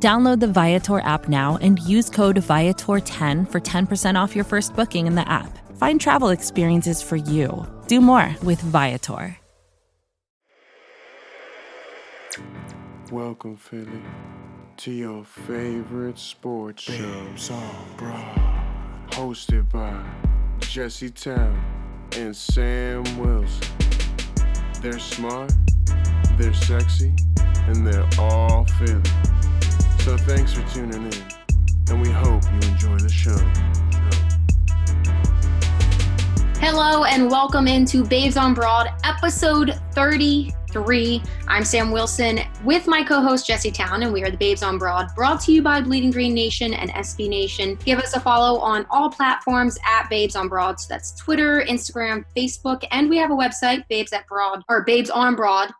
Download the Viator app now and use code Viator10 for 10% off your first booking in the app. Find travel experiences for you. Do more with Viator. Welcome, Philly, to your favorite sports show. on Broad. Hosted by Jesse Towne and Sam Wilson. They're smart, they're sexy, and they're all Philly. So thanks for tuning in, and we hope you enjoy the show. Hello and welcome into Babes on Broad, episode 33. I'm Sam Wilson with my co host Jesse Towne, and we are the Babes on Broad, brought to you by Bleeding Green Nation and SB Nation. Give us a follow on all platforms at Babes on Broad. So that's Twitter, Instagram, Facebook, and we have a website, Babes at Broad, or Babes on Broad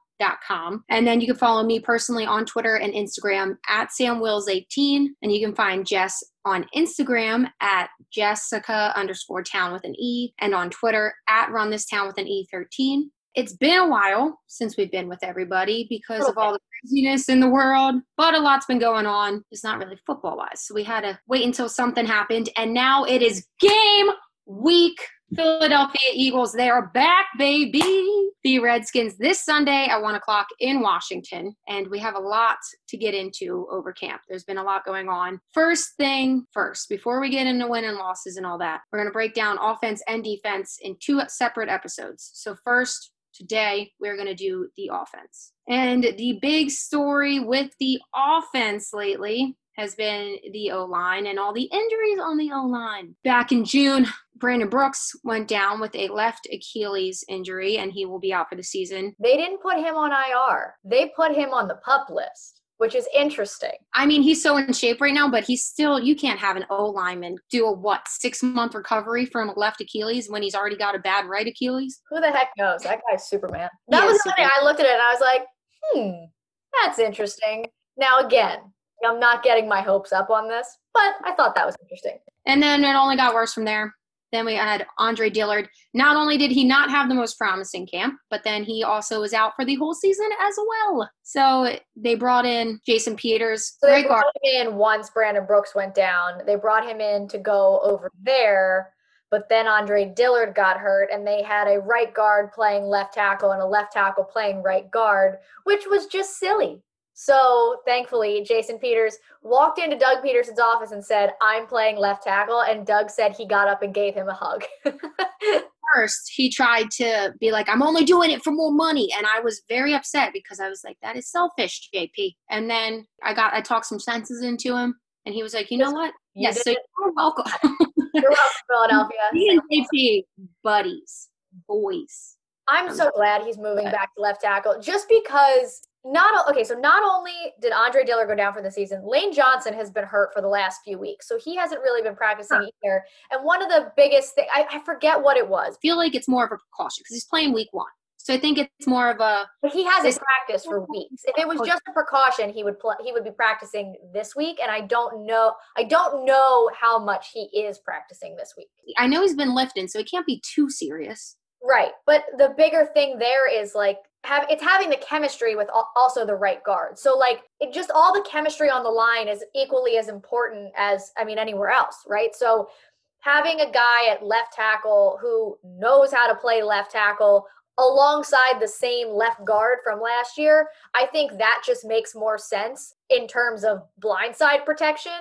com. And then you can follow me personally on Twitter and Instagram at SamWills18. And you can find Jess on Instagram at Jessica underscore town with an E and on Twitter at Run This Town with an E13. It's been a while since we've been with everybody because okay. of all the craziness in the world, but a lot's been going on. It's not really football wise. So we had to wait until something happened. And now it is game week Philadelphia Eagles, they are back, baby. The Redskins this Sunday at one o'clock in Washington. And we have a lot to get into over camp. There's been a lot going on. First thing first, before we get into win and losses and all that, we're going to break down offense and defense in two separate episodes. So, first, today we're going to do the offense. And the big story with the offense lately has been the O line and all the injuries on the O line. Back in June, Brandon Brooks went down with a left Achilles injury and he will be out for the season. They didn't put him on IR, they put him on the pup list. Which is interesting. I mean, he's so in shape right now, but he's still, you can't have an O lineman do a what, six month recovery from a left Achilles when he's already got a bad right Achilles? Who the heck knows? That guy's Superman. That was the I looked at it and I was like, hmm, that's interesting. Now, again, I'm not getting my hopes up on this, but I thought that was interesting. And then it only got worse from there. Then we had Andre Dillard. Not only did he not have the most promising camp, but then he also was out for the whole season as well. So they brought in Jason Peters. So they brought him in once Brandon Brooks went down. They brought him in to go over there, but then Andre Dillard got hurt, and they had a right guard playing left tackle and a left tackle playing right guard, which was just silly. So thankfully, Jason Peters walked into Doug Pederson's office and said, I'm playing left tackle. And Doug said he got up and gave him a hug. First, he tried to be like, I'm only doing it for more money. And I was very upset because I was like, that is selfish, JP. And then I got, I talked some senses into him. And he was like, you know what? You yes, so you're welcome. you're welcome, Philadelphia. Me and JP, buddies, boys. I'm so glad he's moving back to left tackle just because not okay, so not only did Andre Dillard go down for the season, Lane Johnson has been hurt for the last few weeks, so he hasn't really been practicing huh. either. And one of the biggest thing, I, I forget what it was. I feel like it's more of a precaution because he's playing week one. So I think it's more of a. But he hasn't practiced for weeks. If it was just a precaution, he would play. He would be practicing this week, and I don't know. I don't know how much he is practicing this week. I know he's been lifting, so it can't be too serious. Right, but the bigger thing there is like have it's having the chemistry with also the right guard. So like it just all the chemistry on the line is equally as important as I mean anywhere else, right? So having a guy at left tackle who knows how to play left tackle alongside the same left guard from last year, I think that just makes more sense in terms of blindside protection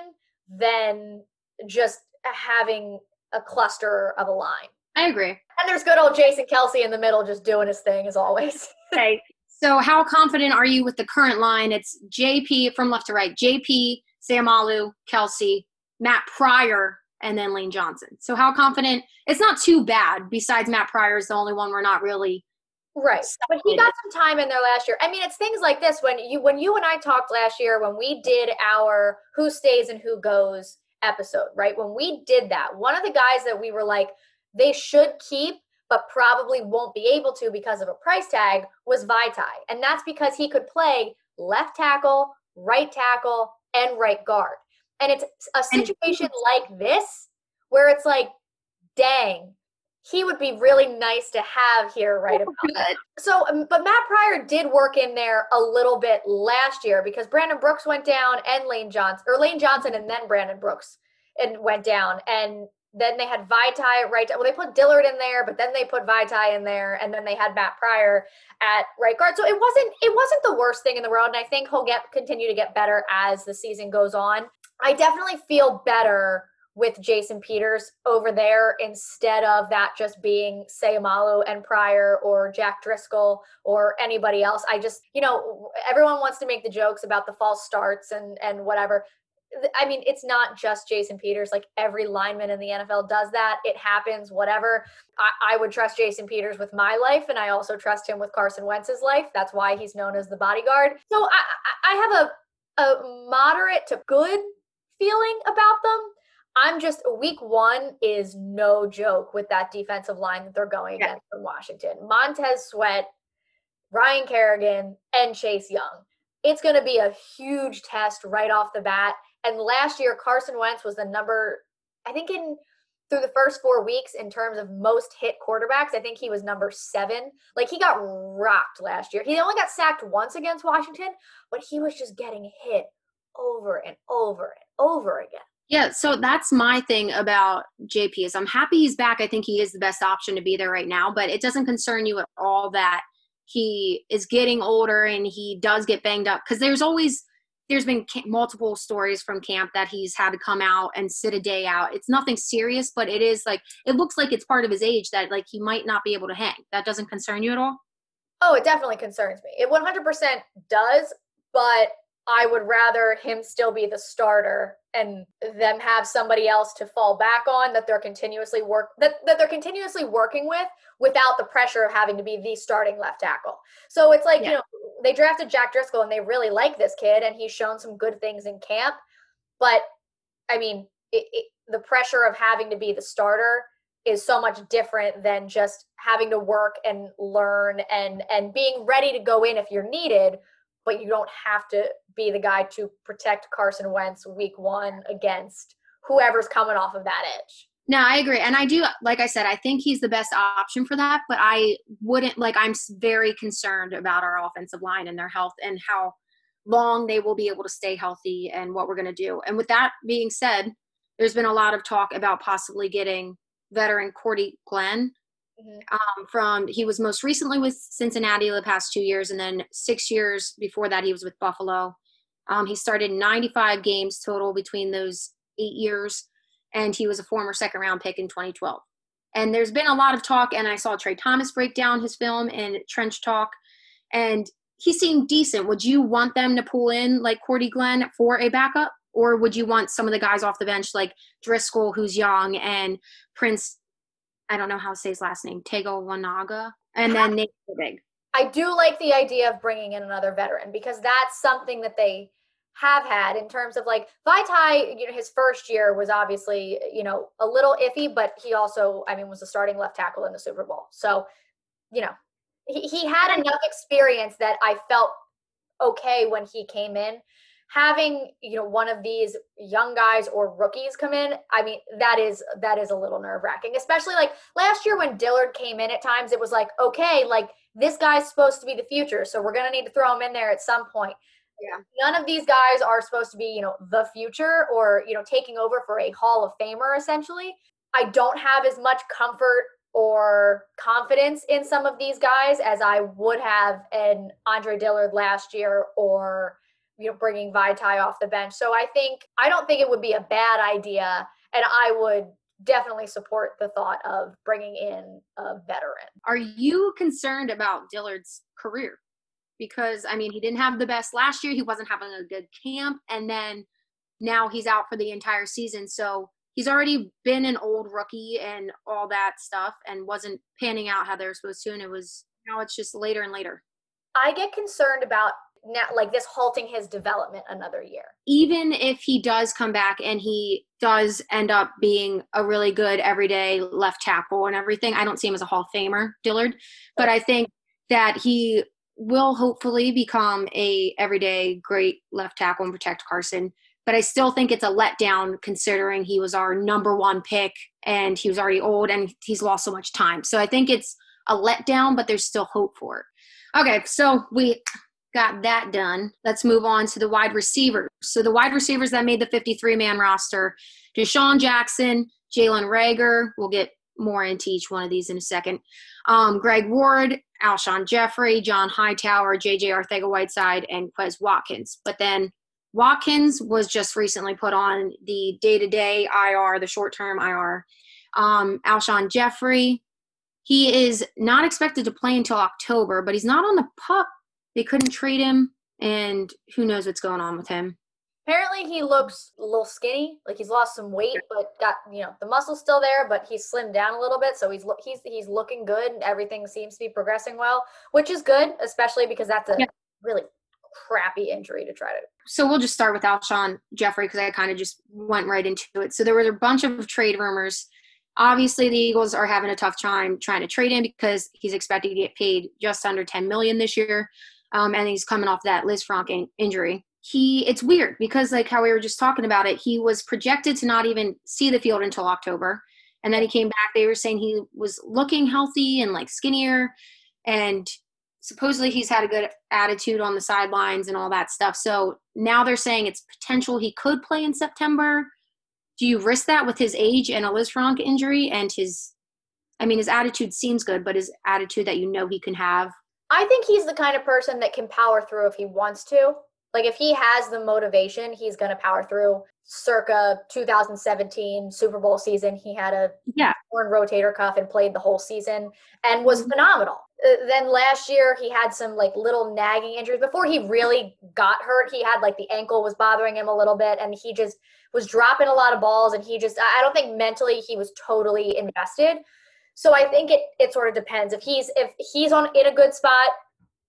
than just having a cluster of a line. I agree. And there's good old Jason Kelce in the middle just doing his thing as always. okay. So how confident are you with the current line? It's JP from left to right. JP, Seumalo, Kelce, Matt Pryor, and then Lane Johnson. So how confident? It's not too bad. Besides Matt Pryor is the only one we're not really Right. But he got some time in there last year. I mean, it's things like this when you when you and I talked last year when we did our who stays and who goes episode, right? When we did that, one of the guys that we were like, they should keep, but probably won't be able to because of a price tag was Vaitai. And that's because he could play left tackle, right tackle, and right guard. And it's a situation like this where it's like, dang, he would be really nice to have here right about that. So, um, but Matt Pryor did work in there a little bit last year because Brandon Brooks went down and Lane Johnson, or Lane Johnson and then Brandon Brooks and went down. And then they had Vaitai right. Well, they put Dillard in there, but then they put Vaitai in there, and then they had Matt Pryor at right guard. So it wasn't it wasn't the worst thing in the world, and I think he'll get continue to get better as the season goes on. I definitely feel better with Jason Peters over there instead of that just being Seumalo and Pryor or Jack Driscoll or anybody else. I just, you know, everyone wants to make the jokes about the false starts and and whatever. I mean, it's not just Jason Peters. Like every lineman in the NFL does that. It happens, whatever. I, I, would trust Jason Peters with my life, and I also trust him with Carson Wentz's life. That's why he's known as the bodyguard. So I, I have a, a moderate to good feeling about them. I'm just week one is no joke with that defensive line that they're going yeah. against from Washington. Montez Sweat, Ryan Kerrigan, and Chase Young. It's going to be a huge test right off the bat. And last year, Carson Wentz was the number, I think, in through the first four weeks in terms of most hit quarterbacks. I think he was number seven. Like he got rocked last year. He only got sacked once against Washington, but he was just getting hit over and over and over again. Yeah, so that's my thing about JP is I'm happy he's back. I think he is the best option to be there right now, but it doesn't concern you at all that he is getting older and he does get banged up because there's always there's been multiple stories from camp that he's had to come out and sit a day out. It's nothing serious, but it is like it looks like it's part of his age that like he might not be able to hang. That doesn't concern you at all? Oh, it definitely concerns me. It 100% does, but I would rather him still be the starter and them have somebody else to fall back on that they're continuously work that, that they're continuously working with without the pressure of having to be the starting left tackle. So it's like, yeah. you know, they drafted Jack Driscoll and they really like this kid and he's shown some good things in camp. But I mean, it, it, the pressure of having to be the starter is so much different than just having to work and learn and and being ready to go in if you're needed but you don't have to be the guy to protect Carson Wentz week one against whoever's coming off of that edge. No, I agree. And I do, like I said, I think he's the best option for that, but I wouldn't, like, I'm very concerned about our offensive line and their health and how long they will be able to stay healthy and what we're going to do. And with that being said, there's been a lot of talk about possibly getting veteran Cordy Glenn Mm-hmm. Um, from he was most recently with Cincinnati the past two years, and then six years before that he was with Buffalo. Um, he started 95 games total between those eight years, and he was a former second round pick in 2012. And there's been a lot of talk, and I saw Trey Thomas break down his film in Trench Talk, and he seemed decent. Would you want them to pull in like Cordy Glenn for a backup? Or would you want some of the guys off the bench like Driscoll, who's young, and Prince I don't know how to say his last name, Tego Wanaga, and then Nate Big. I do like the idea of bringing in another veteran because that's something that they have had in terms of like Vaitai, you know, his first year was obviously, you know, a little iffy, but he also, I mean, was a starting left tackle in the Super Bowl. So, you know, he, he had enough experience that I felt okay when he came in having you know one of these young guys or rookies come in i mean that is that is a little nerve wracking especially like last year when dillard came in at times it was like okay like this guy's supposed to be the future so we're to need to throw him in there at some point yeah. none of these guys are supposed to be you know the future or you know taking over for a hall of famer essentially i don't have as much comfort or confidence in some of these guys as i would have in andre dillard last year or you know bringing Vaitai off the bench. So I think I don't think it would be a bad idea, and I would definitely support the thought of bringing in a veteran. Are you concerned about Dillard's career? Because I mean, he didn't have the best last year. He wasn't having a good camp, and then now he's out for the entire season. So he's already been an old rookie and all that stuff, and wasn't panning out how they were supposed to. And it was now it's just later and later. I get concerned about now like this halting his development another year. Even if he does come back and he does end up being a really good everyday left tackle and everything, I don't see him as a Hall of Famer, Dillard, but I think that he will hopefully become a everyday great left tackle and protect Carson. But I still think it's a letdown considering he was our number one pick and he was already old and he's lost so much time. So I think it's a letdown, but there's still hope for it. Okay, so we got that done. Let's move on to the wide receivers. So the wide receivers that made the 53 man roster DeSean Jackson, Jalen Reagor, we'll get more into each one of these in a second. Um, Greg Ward, Alshon Jeffery, John Hightower, JJ Arcega Whiteside, and Quez Watkins. But then Watkins was just recently put on the day to day IR, the short term IR. Um, Alshon Jeffery, he is not expected to play until October, but he's not on the pup. They couldn't trade him, and who knows what's going on with him. Apparently, he looks a little skinny, like he's lost some weight, but got you know the muscle's still there, but he's slimmed down a little bit, so he's he's he's looking good, and everything seems to be progressing well, which is good, especially because that's a yeah. really crappy injury to try to. So we'll just start with Alshon Jeffery because I kind of just went right into it. So there was a bunch of trade rumors. Obviously, the Eagles are having a tough time trying to trade him because he's expected to get paid just under 10 million this year, um, and he's coming off that Lisfranc in- injury he it's weird because like how we were just talking about it he was projected to not even see the field until october. And then he came back they were saying he was looking healthy and like skinnier. And supposedly he's had a good attitude on the sidelines and all that stuff. So now they're saying it's potential he could play in september. Do you risk that with his age and a liz Lisfranc injury and his i mean his attitude seems good but his attitude that you know he can have? I think he's the kind of person that can power through if he wants to like if he has the motivation, he's going to power through. Circa 2017 Super Bowl season, he had a yeah torn rotator cuff and played the whole season and was mm-hmm. phenomenal. Uh, then last year he had some like little nagging injuries before he really got hurt. He had like the ankle was bothering him a little bit, and he just was dropping a lot of balls. And he just I don't think mentally he was totally invested. So I think it it sort of depends if he's if he's on in a good spot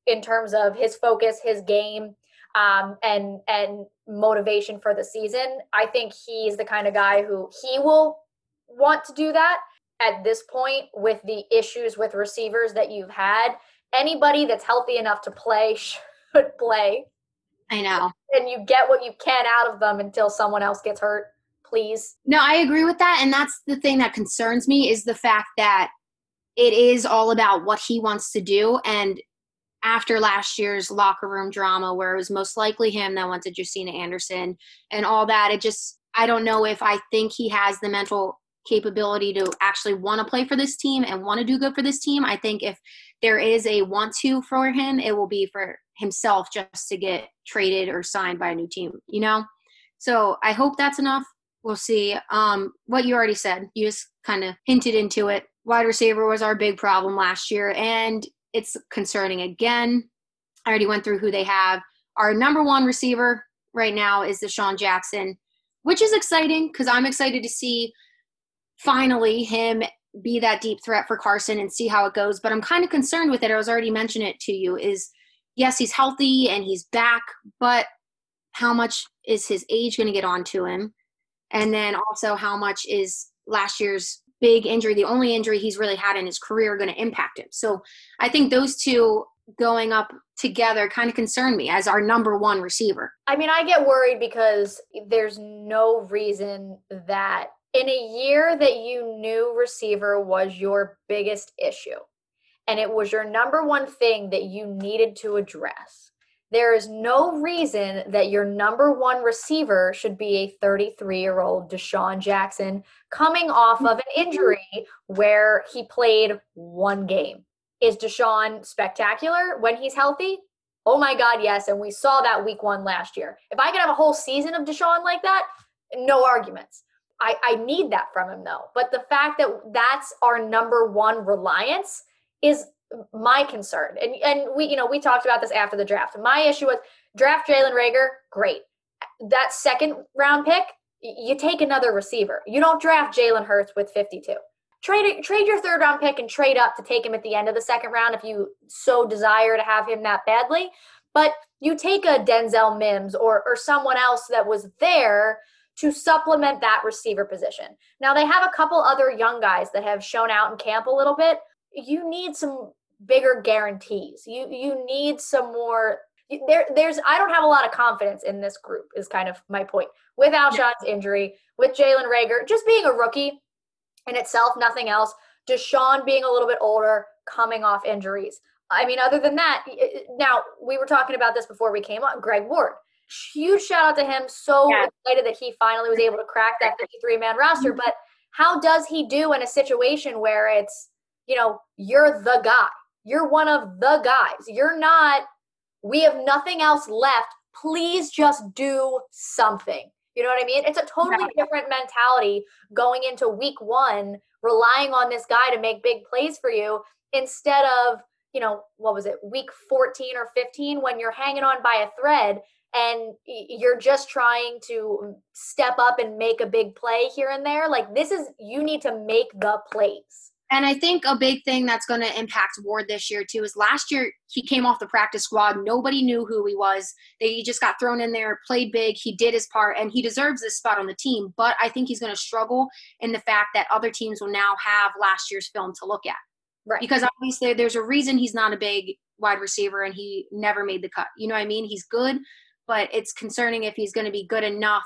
in terms of his focus, his game um, and and motivation for the season. I think he's the kind of guy who he will want to do that at this point with the issues with receivers that you've had. Anybody that's healthy enough to play should play. I know. And you get what you can out of them until someone else gets hurt, please. No, I agree with that. And that's the thing that concerns me is the fact that it is all about what he wants to do. And after last year's locker room drama where it was most likely him that went to Josina Anderson and all that. It just, I don't know if I think he has the mental capability to actually want to play for this team and want to do good for this team. I think if there is a want to for him, it will be for himself just to get traded or signed by a new team, you know? So I hope that's enough. We'll see. Um, what you already said, you just kind of hinted into it. Wide receiver was our big problem last year, and it's concerning again. I already went through who they have. Our number one receiver right now is DeSean Jackson, which is exciting because I'm excited to see finally him be that deep threat for Carson and see how it goes. But I'm kind of concerned with it. I was already mentioning it to you is yes, he's healthy and he's back, but how much is his age going to get onto him? And then also how much is last year's big injury, the only injury he's really had in his career, going to impact him. So I think those two going up together kind of concern me as our number one receiver. I mean, I get worried because there's no reason that in a year that you knew receiver was your biggest issue and it was your number one thing that you needed to address there is no reason that your number one receiver should be a 33 year old DeSean Jackson coming off of an injury where he played one game. Is DeSean spectacular when he's healthy? Oh my God, yes. And we saw that week one last year. If I could have a whole season of DeSean like that, no arguments. I, I need that from him though. But the fact that that's our number one reliance is my concern. And and we you know we talked about this after the draft. My issue was draft Jalen Reagor, great. That second round pick, you take another receiver. You don't draft Jalen Hurts with 52. Trade trade your third round pick and trade up to take him at the end of the second round if you so desire to have him that badly. But you take a Denzel Mims or or someone else that was there to supplement that receiver position. Now they have a couple other young guys that have shown out in camp a little bit. You need some bigger guarantees. You you need some more there there's I don't have a lot of confidence in this group is kind of my point. With Alshon's injury, with Jalen Reagor just being a rookie in itself, nothing else. DeSean being a little bit older, coming off injuries. I mean, other than that, now we were talking about this before we came on. Greg Ward, huge shout out to him. So yeah. excited that he finally was able to crack that 53 man roster. Mm-hmm. But how does he do in a situation where it's, you know, you're the guy, you're one of the guys, you're not, we have nothing else left. Please just do something. You know what I mean? It's a totally different mentality going into week one, relying on this guy to make big plays for you instead of, you know, what was it, week 14 or 15 when you're hanging on by a thread and you're just trying to step up and make a big play here and there. Like this is, you need to make the plays. And I think a big thing that's going to impact Ward this year too is last year he came off the practice squad. Nobody knew who he was. They just got thrown in there, played big. He did his part, and he deserves this spot on the team. But I think he's going to struggle in the fact that other teams will now have last year's film to look at. Right. Because obviously there's a reason he's not a big wide receiver and he never made the cut. You know what I mean? He's good, but it's concerning if he's going to be good enough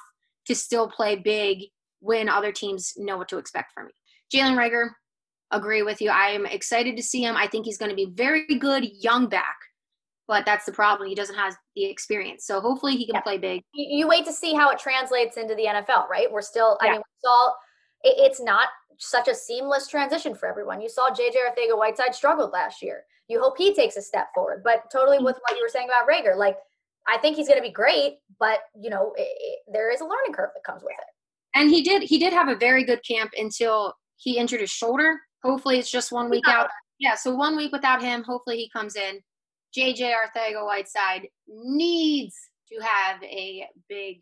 to still play big when other teams know what to expect from him. Jalen Reagor, agree with you. I am excited to see him. I think he's going to be very good young back, but that's the problem. He doesn't have the experience. So hopefully he can yeah. play big. You wait to see how it translates into the NFL, right? We're still, yeah. I mean, we saw it's not such a seamless transition for everyone. You saw JJ Arcega Whiteside struggled last year. You hope he takes a step forward, but totally with what you were saying about Reagor, like I think he's going to be great, but you know, it, it, there is a learning curve that comes with it. And he did, he did have a very good camp until he injured his shoulder Hopefully, it's just one week out. Yeah, so one week without him. Hopefully, he comes in. JJ Arcega Whiteside needs to have a big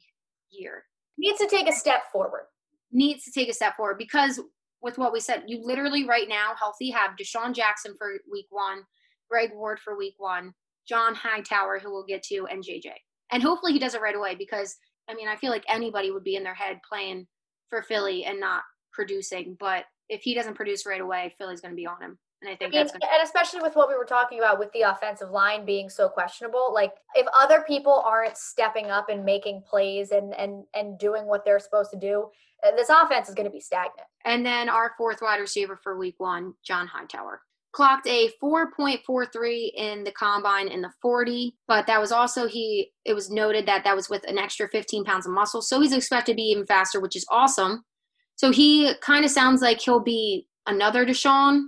year. Needs to take a step forward. Needs to take a step forward because with what we said, you literally right now healthy have DeSean Jackson for week one, Greg Ward for week one, John Hightower, who we'll get to, and JJ. And hopefully he does it right away because I mean I feel like anybody would be in their head playing for Philly and not producing, but if he doesn't produce right away, Philly's going to be on him. And I think I mean, that's gonna- and especially with what we were talking about with the offensive line being so questionable, like if other people aren't stepping up and making plays and and and doing what they're supposed to do, uh, this offense is going to be stagnant. And then our fourth wide receiver for week one, John Hightower, clocked a 4.43 in the combine in the 40, but that was also he. It was noted that that was with an extra 15 pounds of muscle, so he's expected to be even faster, which is awesome. So he kind of sounds like he'll be another DeSean,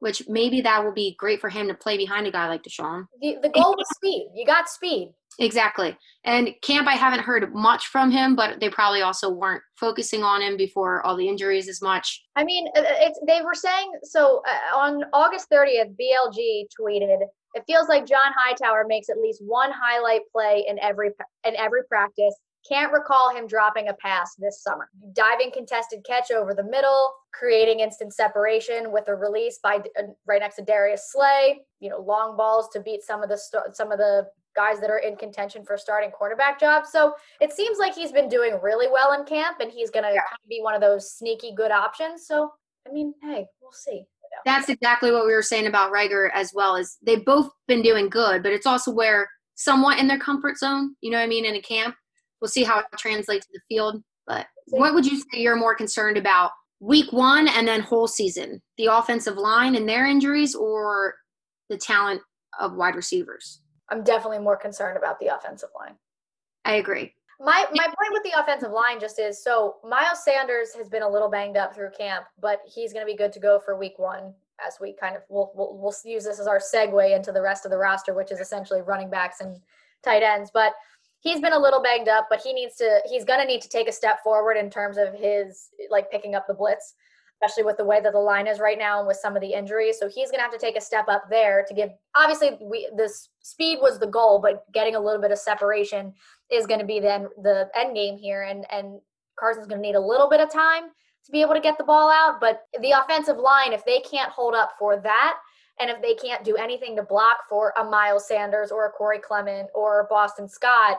which maybe that will be great for him to play behind a guy like DeSean. The, the goal was speed. You got speed. Exactly. And Camp, I haven't heard much from him, but they probably also weren't focusing on him before all the injuries as much. I mean, uh, uh, they were saying so uh, on August 30th, BLG tweeted, "It feels like John Hightower makes at least one highlight play in every in every practice. Can't recall him dropping a pass this summer. Diving contested catch over the middle, creating instant separation with a release by uh, right next to Darius Slay. You know, long balls to beat some of the some of the guys that are in contention for starting quarterback jobs. So it seems like he's been doing really well in camp, and he's going to yeah. kind of be one of those sneaky good options. So I mean, hey, we'll see. That's exactly what we were saying about Reagor as well. Is they've both been doing good, but it's also where somewhat in their comfort zone. You know what I mean? In a camp, we'll see how it translates to the field. But what would you say you're more concerned about week one and then whole season? The offensive line and their injuries or the talent of wide receivers? I'm definitely more concerned about the offensive line. I agree. My my point with the offensive line just is so Miles Sanders has been a little banged up through camp, but he's going to be good to go for week one. As we kind of we'll, we'll we'll use this as our segue into the rest of the roster, which is essentially running backs and tight ends. But he's been a little banged up, but he needs to he's gonna need to take a step forward in terms of his like picking up the blitz, especially with the way that the line is right now and with some of the injuries. So he's gonna have to take a step up there to give obviously we this speed was the goal, but getting a little bit of separation is gonna be then the end game here. And and Carson's gonna need a little bit of time to be able to get the ball out. But the offensive line, if they can't hold up for that, And if they can't do anything to block for a Miles Sanders or a Corey Clement or Boston Scott,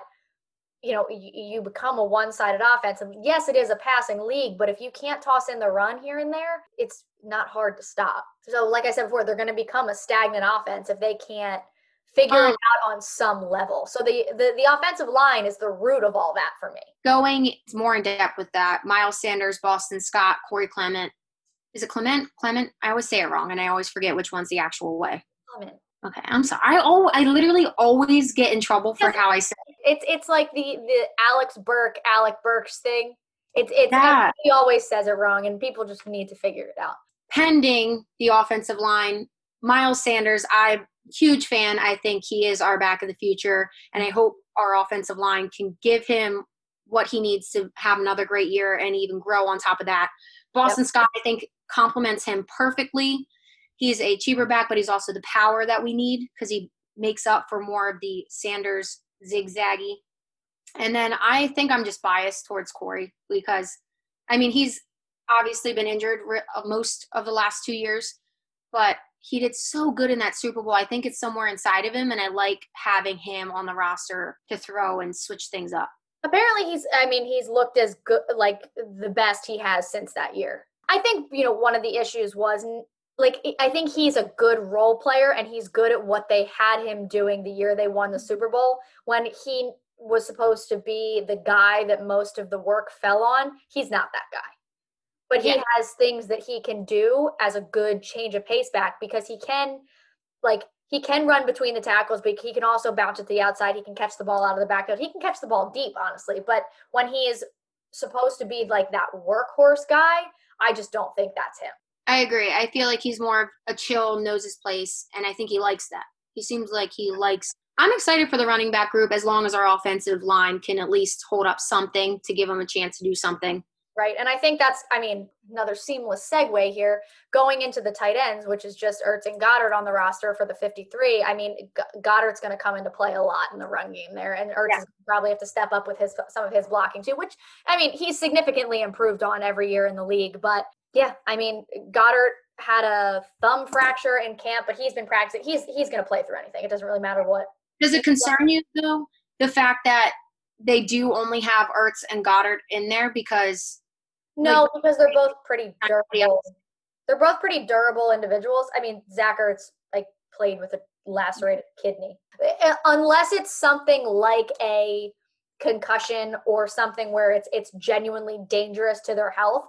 you know, you, become a one sided offense. And yes, it is a passing league, but if you can't toss in the run here and there, it's not hard to stop. So, like I said before, they're going to become a stagnant offense if they can't figure um, it out on some level. So the, the the offensive line is the root of all that for me. Going more in depth with that, Miles Sanders, Boston Scott, Corey Clement. Is it Clement? Clement? I always say it wrong, and I always forget which one's the actual way. Clement. Okay, I'm sorry. I oh, I literally always get in trouble for how I say it. It's it's like the the Alex Burke, Alec Burks thing. It's it's yeah. he always says it wrong, and people just need to figure it out. Pending the offensive line, Miles Sanders, I'm huge fan. I think he is our back of the future, and I hope our offensive line can give him what he needs to have another great year and even grow on top of that. Boston yep. Scott, I think, complements him perfectly. He's a cheaper back, but he's also the power that we need because he makes up for more of the Sanders zigzaggy. And then I think I'm just biased towards Corey because, I mean, he's obviously been injured uh, most of the last two years, but he did so good in that Super Bowl. I think it's somewhere inside of him, and I like having him on the roster to throw and switch things up. Apparently, he's, I mean, he's looked as good, like the best he has since that year. I think, you know, one of the issues was like, I think he's a good role player and he's good at what they had him doing the year they won the Super Bowl. When he was supposed to be the guy that most of the work fell on. He's not that guy. But he yeah. has things that he can do as a good change of pace back because he can like he can run between the tackles but he can also bounce at the outside. He can catch the ball out of the backfield. He can catch the ball deep honestly. But when he is supposed to be like that workhorse guy i just don't think that's him i agree i feel like he's more of a chill knows his place and i think he likes that he seems like he likes i'm excited for the running back group as long as our offensive line can at least hold up something to give him a chance to do something right? And I think that's, I mean, another seamless segue here going into the tight ends, which is just Ertz and Goedert on the roster for the 53. I mean, Goedert's going to come into play a lot in the run game there, and Ertz yeah. probably have to step up with his some of his blocking too. Which I mean, he's significantly improved on every year in the league. But yeah, I mean, Goedert had a thumb fracture in camp, but he's been practicing. He's he's going to play through anything. It doesn't really matter what. Does it concern you though the fact that they do only have Ertz and Goedert in there because no, like, because they're both pretty durable. They're both pretty durable individuals. I mean, Zach Ertz like played with a lacerated kidney. Uh, unless it's something like a concussion or something where it's it's genuinely dangerous to their health.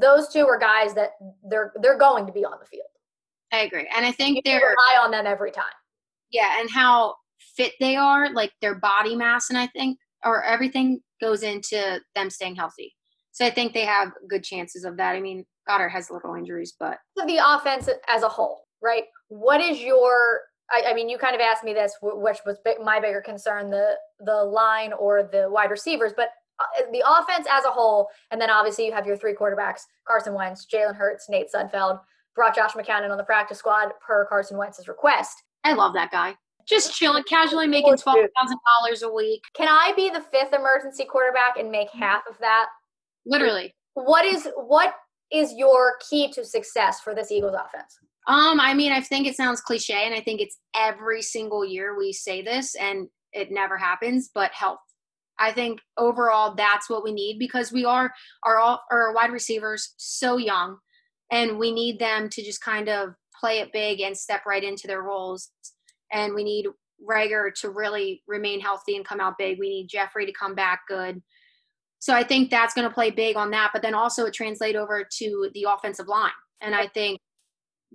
Those two are guys that they're they're going to be on the field. I agree, and I think you they're rely on them every time. Yeah, and how fit they are, like their body mass, and I think or everything goes into them staying healthy. So I think they have good chances of that. I mean, Goedert has little injuries, but the offense as a whole, right? What is your? I, I mean, you kind of asked me this, which was my bigger concern: the the line or the wide receivers, but the offense as a whole, and then obviously you have your three quarterbacks: Carson Wentz, Jalen Hurts, Nate Sudfeld. Brought Josh McCown on the practice squad per Carson Wentz's request. I love that guy just chilling, casually making twelve thousand dollars a week. Can I be the fifth emergency quarterback and make half of that? Literally. What is what is your key to success for this Eagles offense? Um, I mean, I think it sounds cliche, and I think it's every single year we say this, and it never happens. But health. I think overall that's what we need because we are our all our wide receivers so young, and we need them to just kind of play it big and step right into their roles. And we need Reagor to really remain healthy and come out big. We need Jeffery to come back good. So I think that's going to play big on that. But then also it translate over to the offensive line. And I think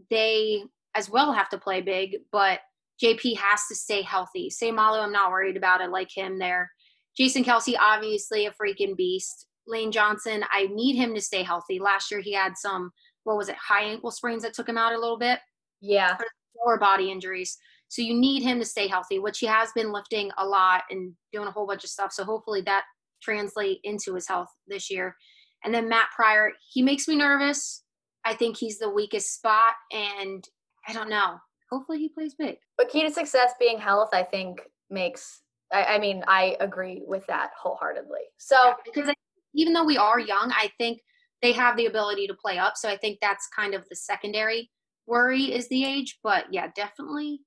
they as well have to play big, but JP has to stay healthy. Seumalo, I'm not worried about it like him there. Jason Kelce, obviously a freaking beast. Lane Johnson, I need him to stay healthy. Last year he had some, what was it, high ankle sprains that took him out a little bit. Yeah. Lower body injuries. So you need him to stay healthy, which he has been lifting a lot and doing a whole bunch of stuff. So hopefully that translate into his health this year. And then Matt Pryor, he makes me nervous. I think he's the weakest spot, and I don't know. Hopefully, he plays big. But key to success being health, I think, makes. I, I mean, I agree with that wholeheartedly. So yeah, because I, even though we are young, I think they have the ability to play up. So I think that's kind of the secondary worry is the age, but yeah, definitely.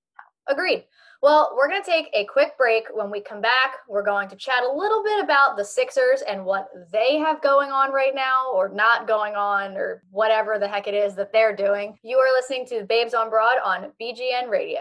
Agreed. Well, we're going to take a quick break. When we come back, we're going to chat a little bit about the Sixers and what they have going on right now or not going on or whatever the heck it is that they're doing. You are listening to Babes on Broad on BGN Radio.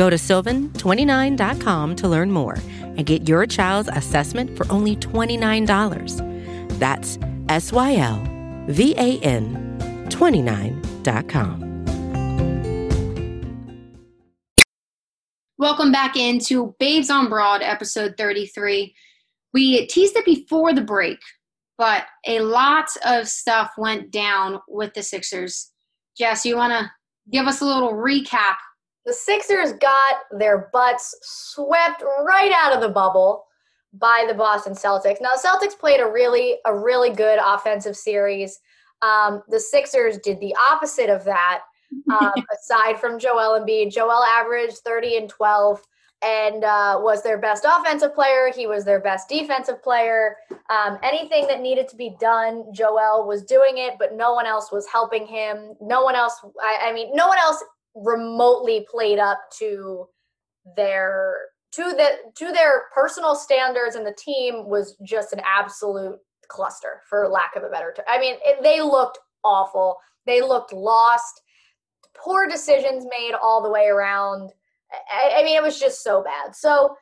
Go to sylvan29.com to learn more and get your child's assessment for only $29. That's S Y L V A N 29.com. Welcome back into Babes on Broad, episode 33. We teased it before the break, but a lot of stuff went down with the Sixers. Jess, you want to give us a little recap? The Sixers got their butts swept right out of the bubble by the Boston Celtics. Now, the Celtics played a really, a really good offensive series. Um, the Sixers did the opposite of that um, aside from Joel Embiid. Joel averaged 30 and 12 and uh, was their best offensive player. He was their best defensive player. Um, anything that needed to be done, Joel was doing it, but no one else was helping him. No one else, I, I mean, no one else remotely played up to their to the to their personal standards and the team was just an absolute cluster for lack of a better term. I mean, it, they looked awful. They looked lost poor decisions made all the way around. I, I mean, it was just so bad. So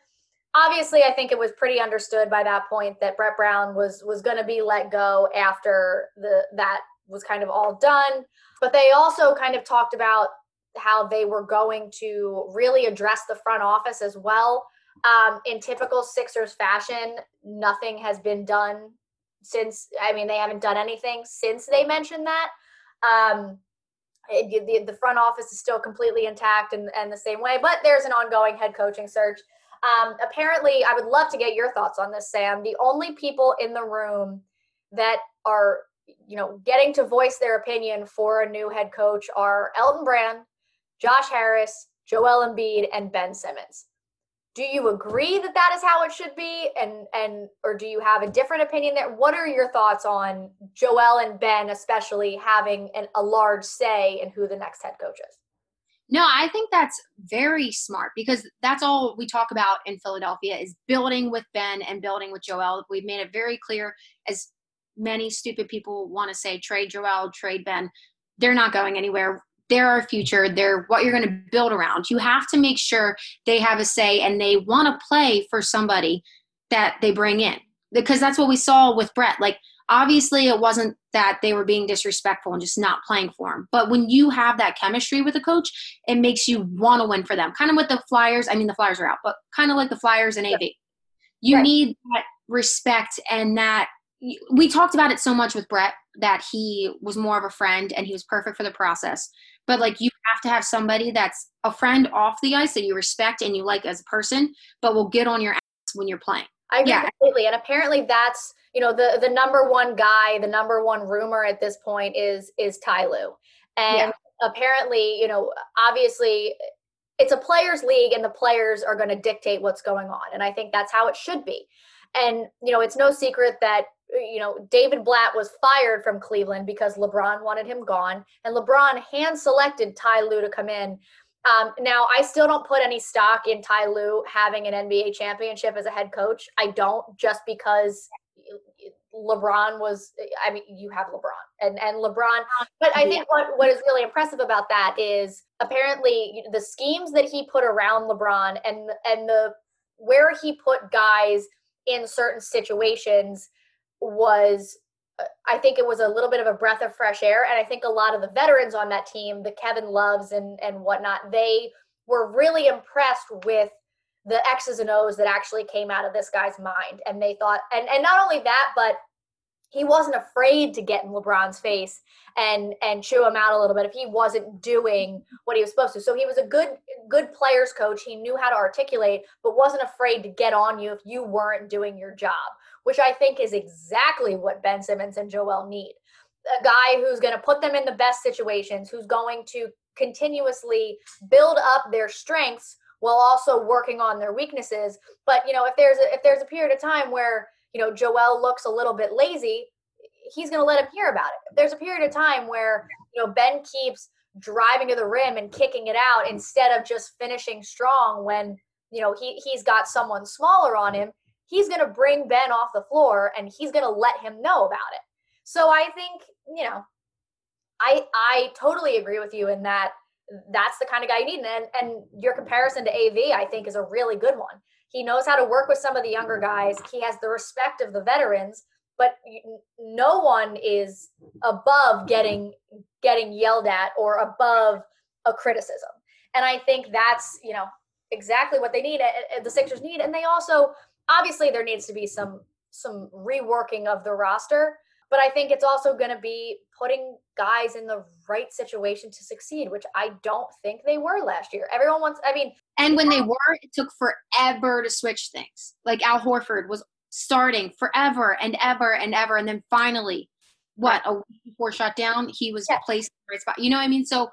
obviously, I think it was pretty understood by that point that Brett Brown was was going to be let go after the that was kind of all done. But they also kind of talked about how they were going to really address the front office as well. Um, in typical Sixers fashion, nothing has been done since. I mean, they haven't done anything since they mentioned that. Um, it, the, the front office is still completely intact and, and the same way, but there's an ongoing head coaching search. Um, apparently, I would love to get your thoughts on this, Sam. The only people in the room that are, you know, getting to voice their opinion for a new head coach are Elton Brand, Josh Harris, Joel Embiid, and Ben Simmons. Do you agree that that is how it should be? And and or do you have a different opinion there what are your thoughts on joel and ben especially having an, a large say in who the next head coach is? No i think that's very smart because that's all we talk about in philadelphia is building with ben and building with joel. We've made it very clear as many stupid people want to say trade joel trade ben. They're not going anywhere they're our future they're what you're going to build around. You have to make sure they have a say and they want to play for somebody that they bring in because that's what we saw with brett. Like obviously it wasn't that they were being disrespectful and just not playing for him but when you have that chemistry with a coach it makes you want to win for them. Kind of with the flyers i mean the flyers are out but kind of like the flyers and av you right. need that respect and that we talked about it so much with brett that he was more of a friend and he was perfect for the process but like you have to have somebody that's a friend off the ice that you respect and you like as a person, but will get on your ass when you're playing. I agree yeah. completely. And apparently that's, you know, the the number one guy, the number one rumor at this point is is Ty Lue. And yeah. apparently, you know, obviously it's a players league and the players are going to dictate what's going on. And I think that's how it should be. And, you know, it's no secret that you know, David Blatt was fired from Cleveland because LeBron wanted him gone, and LeBron hand selected Ty Lue to come in. Um, now, I still don't put any stock in Ty Lue having an NBA championship as a head coach. I don't, just because LeBron was I mean you have LeBron and and LeBron but I think what what is really impressive about that is apparently the schemes that he put around LeBron and and the where he put guys in certain situations was I think it was a little bit of a breath of fresh air and I think a lot of the veterans on that team the Kevin Loves and and whatnot they were really impressed with the X's and O's that actually came out of this guy's mind. And they thought, and, and not only that, but he wasn't afraid to get in LeBron's face and and chew him out a little bit if he wasn't doing what he was supposed to. So he was a good good players coach. He knew how to articulate, but wasn't afraid to get on you if you weren't doing your job, which I think is exactly what Ben Simmons and Joel need. A guy who's going to put them in the best situations, who's going to continuously build up their strengths while also working on their weaknesses. But you know, if there's a, if there's a period of time where you know Joel looks a little bit lazy, he's going to let him hear about it. If there's a period of time where you know Ben keeps driving to the rim and kicking it out instead of just finishing strong when you know he he's got someone smaller on him, he's going to bring Ben off the floor and he's going to let him know about it. So I think you know, I I totally agree with you in that that's the kind of guy you need. And, and your comparison to AV, I think, is a really good one. He knows how to work with some of the younger guys. He has the respect of the veterans, but no one is above getting getting yelled at or above a criticism. And I think that's you know exactly what they need. Eh, eh, the Sixers need, and they also obviously there needs to be some some reworking of the roster but I think it's also going to be putting guys in the right situation to succeed, which I don't think they were last year. Everyone wants, I mean, and when they were, it took forever to switch things. Like Al Horford was starting forever and ever and ever, and then finally, what a week before shutdown, he was yeah. placed in the right spot. You know what I mean? So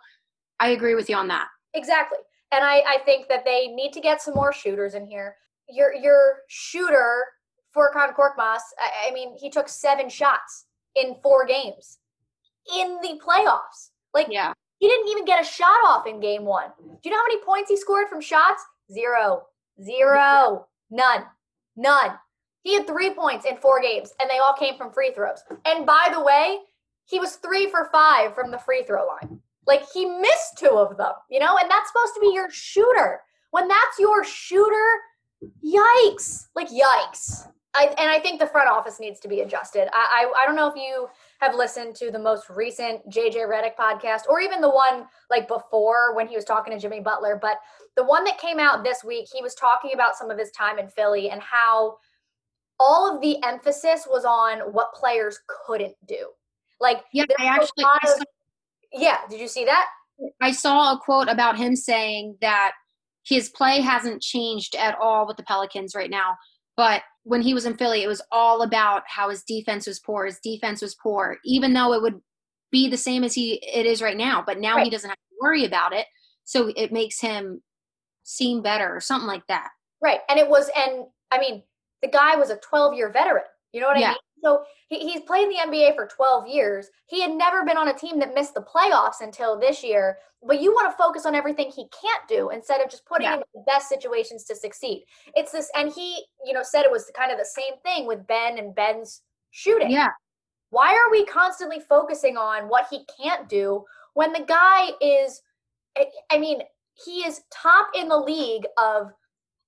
I agree with you on that. Exactly, and I I think that they need to get some more shooters in here. Your your shooter Furkan Korkmaz, I, I mean, he took seven shots in four games in the playoffs. Like, yeah. he didn't even get a shot off in game one. Do you know how many points he scored from shots? Zero, zero, none, none. He had three points in four games, and they all came from free throws. And by the way, he was three for five from the free throw line. Like he missed two of them, you know, and that's supposed to be your shooter. When that's your shooter, yikes. Like, yikes. I, and I think the front office needs to be adjusted. I, I, I don't know if you have listened to the most recent JJ Redick podcast or even the one like before when he was talking to Jimmy Butler, but the one that came out this week, he was talking about some of his time in Philly and how all of the emphasis was on what players couldn't do. Like, yeah, I actually, of, saw, yeah, did you see that? I saw a quote about him saying that his play hasn't changed at all with the Pelicans right now, but when he was in Philly, it was all about how his defense was poor. His defense was poor, even though it would be the same as he it is right now. But now right. he doesn't have to worry about it, so it makes him seem better or something like that. Right, and it was, and I mean, the guy was a 12 year veteran. You know what yeah. I mean? So he, he's played in the NBA for 12 years. He had never been on a team that missed the playoffs until this year. But you want to focus on everything he can't do instead of just putting yeah. him in the best situations to succeed. It's this, and he, you know, said it was kind of the same thing with Ben and Ben's shooting. Yeah. Why are we constantly focusing on what he can't do when the guy is, I mean, he is top in the league of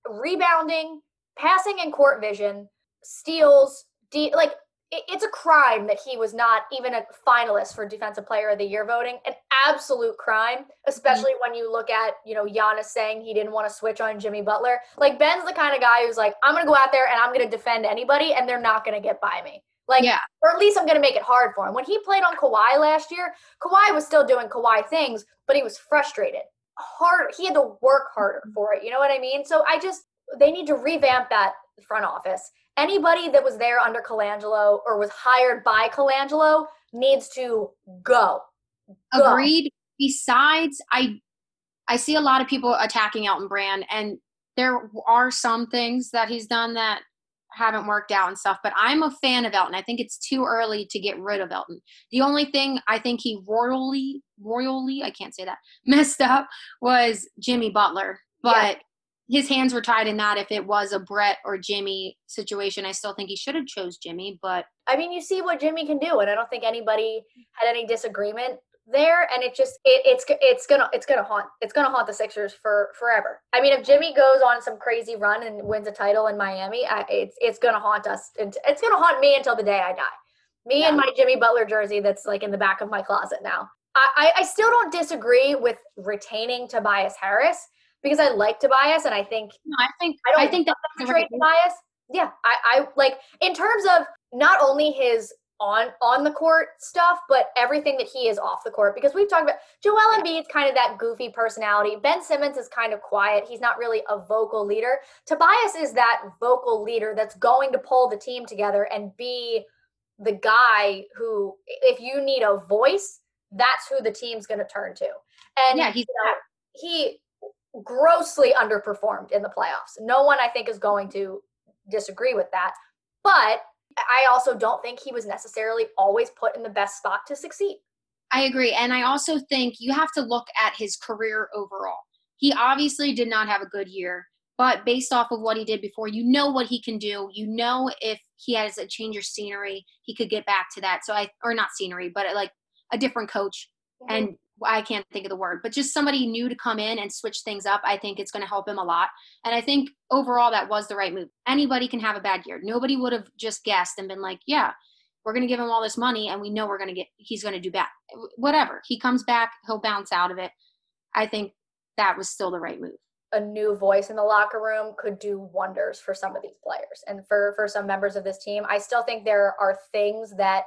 rebounding, passing and court vision, steals, de- like it's a crime that he was not even a finalist for defensive player of the year voting an absolute crime especially mm-hmm. when you look at you know Giannis saying he didn't want to switch on Jimmy Butler like Ben's the kind of guy who's like I'm going to go out there and I'm going to defend anybody and they're not going to get by me like yeah. or at least I'm going to make it hard for him when he played on Kawhi last year Kawhi was still doing Kawhi things but he was frustrated hard he had to work harder mm-hmm. for it you know what I mean so I just they need to revamp that front office anybody that was there under Colangelo or was hired by Colangelo needs to go. go. Agreed. Besides, I I see a lot of people attacking Elton Brand, and there are some things that he's done that haven't worked out and stuff. But I'm a fan of Elton. I think it's too early to get rid of Elton. The only thing I think he royally, royally, I can't say that, messed up was Jimmy Butler. But his hands were tied in that if it was a Brett or Jimmy situation. I still think he should have chose Jimmy, but I mean, you see what Jimmy can do, and I don't think anybody had any disagreement there. And it just it, it's it's gonna it's gonna haunt it's gonna haunt the Sixers for forever. I mean, if Jimmy goes on some crazy run and wins a title in Miami, I, it's it's gonna haunt us. And it's gonna haunt me until the day I die. Me Yeah. and my Jimmy Butler jersey that's like in the back of my closet now. I, I still don't disagree with retaining Tobias Harris because I like Tobias and I think no, I think I don't I, think that's trade right move. bias. Yeah, I, I like in terms of not only his on on the court stuff, but everything that he is off the court. Because we've talked about Joel Embiid's kind of that goofy personality. Ben Simmons is kind of quiet. He's not really a vocal leader. Tobias is that vocal leader that's going to pull the team together and be the guy who, if you need a voice, that's who the team's going to turn to. And Yeah, he's you know, he grossly underperformed in the playoffs. No one I think is going to disagree with that. But I also don't think he was necessarily always put in the best spot to succeed. I agree. And I also think you have to look at his career overall. He obviously did not have a good year, but based off of what he did before, you know what he can do. You know if he has a change of scenery, he could get back to that. So I or not scenery, but like a different coach mm-hmm. and I can't think of the word, but just somebody new to come in and switch things up. I think it's going to help him a lot. And I think overall that was the right move. Anybody can have a bad year. Nobody would have just guessed and been like, yeah, we're going to give him all this money and we know we're going to get, he's going to do bad. Whatever. He comes back, he'll bounce out of it. I think that was still the right move. a new voice in the locker room could do wonders for some of these players and for for some members of this team. I still think there are things that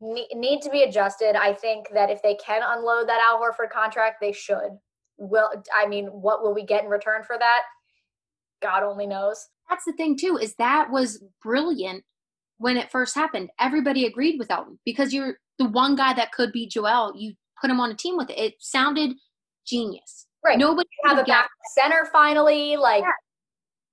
need to be adjusted. I think that if they can unload that Al Horford contract, they should. Will I mean, what will we get in return for that? God only knows. That's the thing too, is that was brilliant when it first happened. Everybody agreed with Elton because you're the one guy that could be Joel. You put him on a team with it. It sounded genius. Right. Nobody Have a back center finally. Like Yeah.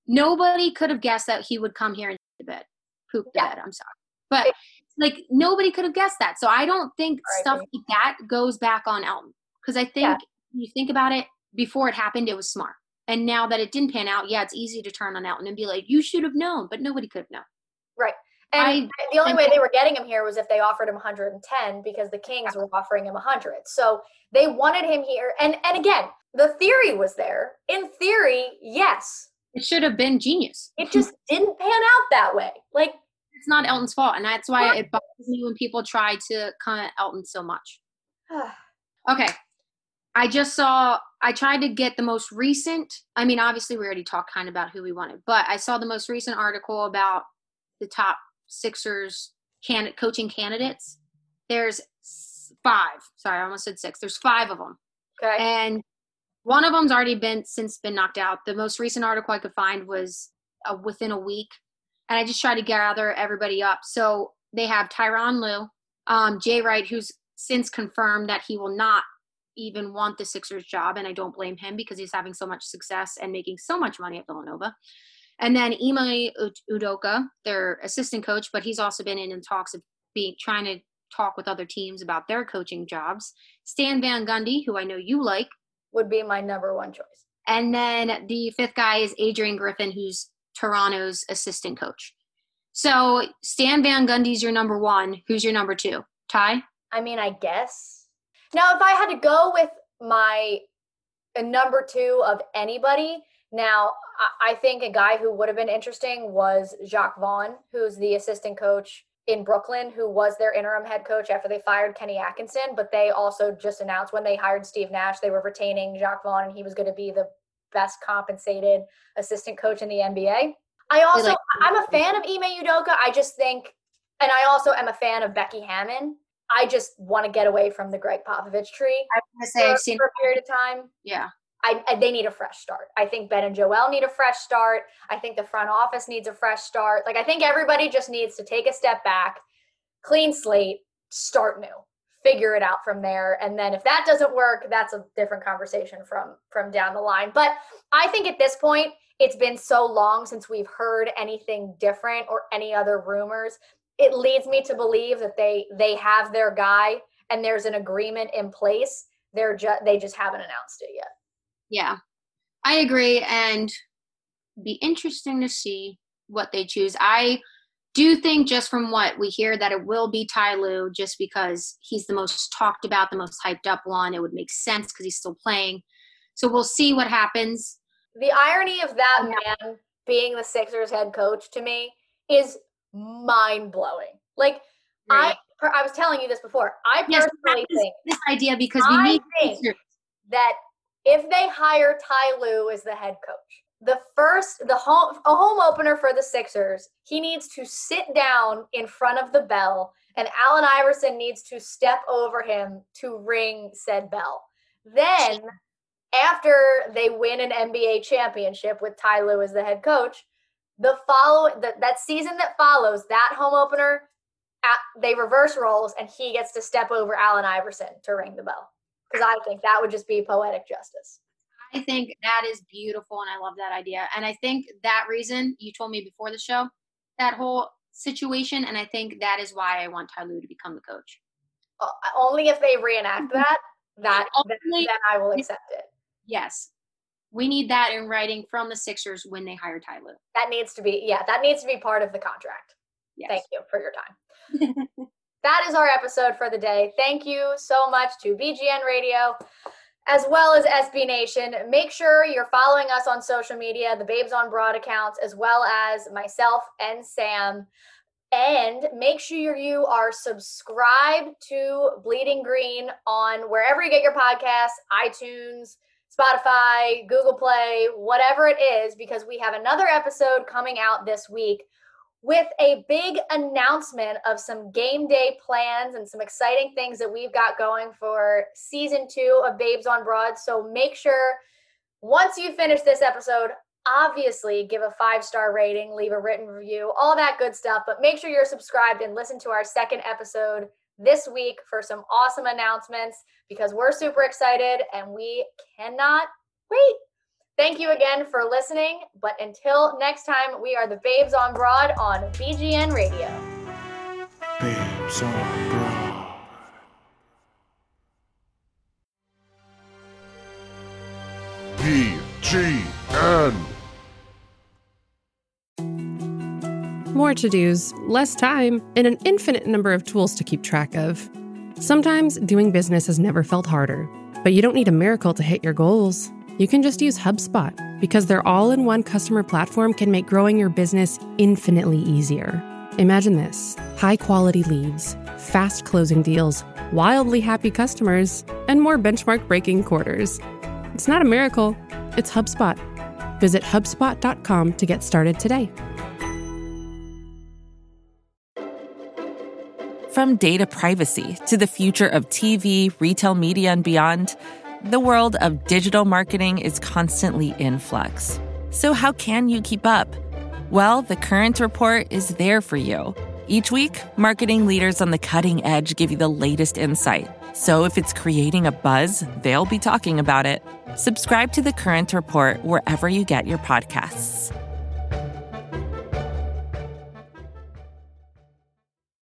nobody could have guessed that he would come here and the bed, poop the Yeah. bed. I'm sorry, but like nobody could have guessed that. So I don't think I stuff like that goes back on Elton because I think Yeah. you think about it before it happened, it was smart, and now that it didn't pan out, yeah, it's easy to turn on Elton and be like, you should have known, but nobody could have known. right. And I the only way they were getting him here was if they offered him 110 because the Kings were offering him 100. So they wanted him here. And and again, the theory was there. In theory, yes. It should have been genius. It just didn't pan out that way. Like It's not Elton's fault, and that's why it bothers me when people try to come at Elton so much. Okay. I just saw, I tried to get the most recent. I mean, obviously, we already talked kind of about who we wanted, but I saw the most recent article about the top Sixers can, coaching candidates. There's five. Sorry, I almost said six. There's five of them. okay. And one of them's already been since been knocked out. The most recent article I could find was uh, within a week, and I just try to gather everybody up. So they have Tyronn Lue, um, Jay Wright, who's since confirmed that he will not even want the Sixers job, and I don't blame him because he's having so much success and making so much money at Villanova. And then Ime Udoka, their assistant coach, but he's also been in, in talks of being trying to talk with other teams about their coaching jobs. Stan Van Gundy, who I know you like, Would be my number one choice. and then the fifth guy is Adrian Griffin, who's Toronto's assistant coach. So Stan Van Gundy's your number one. Who's your number two? Ty? I mean, I guess. Now, if I had to go with my number two of anybody, now I think a guy who would have been interesting was Jacques Vaughn, who's the assistant coach in Brooklyn, who was their interim head coach after they fired Kenny Atkinson. But they also just announced when they hired Steve Nash, they were retaining Jacques Vaughn, and he was going to be the best compensated assistant coach in the NBA. I also, like- I'm a fan of Ime Udoka. I just think, and I also am a fan of Becky Hammon. I just want to get away from the Gregg Popovich tree I was gonna say for, I've seen for a period of time. yeah. I, I they need a fresh start. I think Ben and Joel need a fresh start. I think the front office needs a fresh start. Like I think everybody just needs to take a step back, clean slate, start new, figure it out from there. And then if that doesn't work, that's a different conversation from from down the line. But I think at this point, it's been so long since we've heard anything different or any other rumors. It leads me to believe that they they have their guy and there's an agreement in place. They're just they just haven't announced it yet. Yeah. I agree, and be interesting to see what they choose. I do think just from what we hear that it will be Ty Lue just because he's the most talked about, the most hyped up one. It would make sense because he's still playing. So we'll see what happens. The irony of that man being the Sixers head coach to me is mind blowing. Like right. I I was telling you this before. I yes, personally think this idea because we I need think that if they hire Ty Lue as the head coach, the first the home a home opener for the Sixers, he needs to sit down in front of the bell and Allen Iverson needs to step over him to ring said bell. Then after they win an NBA championship with Ty Lue as the head coach, the follow the, that season that follows that home opener, at, they reverse roles and he gets to step over Allen Iverson to ring the bell. Because I think that would just be poetic justice. I think that is beautiful and I love that idea. And I think that reason you told me before the show, that whole situation, and I think that is why I want Ty Lue to become the coach. Uh, only if they reenact mm-hmm. that, that then, then I will accept it. Yes. We need that in writing from the Sixers when they hire Ty Lue. That needs to be, yeah, that needs to be part of the contract. Yes. Thank you for your time. that is our episode for the day. Thank you so much to BGN Radio as well as SB Nation. Make sure you're following us on social media, the Babes on Broad accounts, as well as myself and Sam. And make sure you are subscribed to Bleeding Green on wherever you get your podcasts, iTunes, Spotify, Google Play, whatever it is, because we have another episode coming out this week with a big announcement of some game day plans and some exciting things that we've got going for season two of Babes on Broad. So make sure once you finish this episode, obviously give a five star rating, leave a written review, all that good stuff. But make sure you're subscribed and listen to our second episode this week for some awesome announcements because we're super excited and we cannot wait. Thank you again for listening. But until next time, we are the Babes on Broad on BGN Radio. Babes on Broad. BGN. More to dos, less time, and an infinite number of tools to keep track of. Sometimes doing business has never felt harder, but you don't need a miracle to hit your goals you can just use HubSpot because their all in one customer platform can make growing your business infinitely easier. Imagine this high quality leads, fast closing deals, wildly happy customers, and more benchmark breaking quarters. It's not a miracle, it's HubSpot. Visit HubSpot.com to get started today. From data privacy to the future of TV, retail media, and beyond, the world of digital marketing is constantly in flux. So, how can you keep up? Well, the Current Report is there for you. Each week, marketing leaders on the cutting edge give you the latest insight. So, if it's creating a buzz, they'll be talking about it. Subscribe to the Current Report wherever you get your podcasts.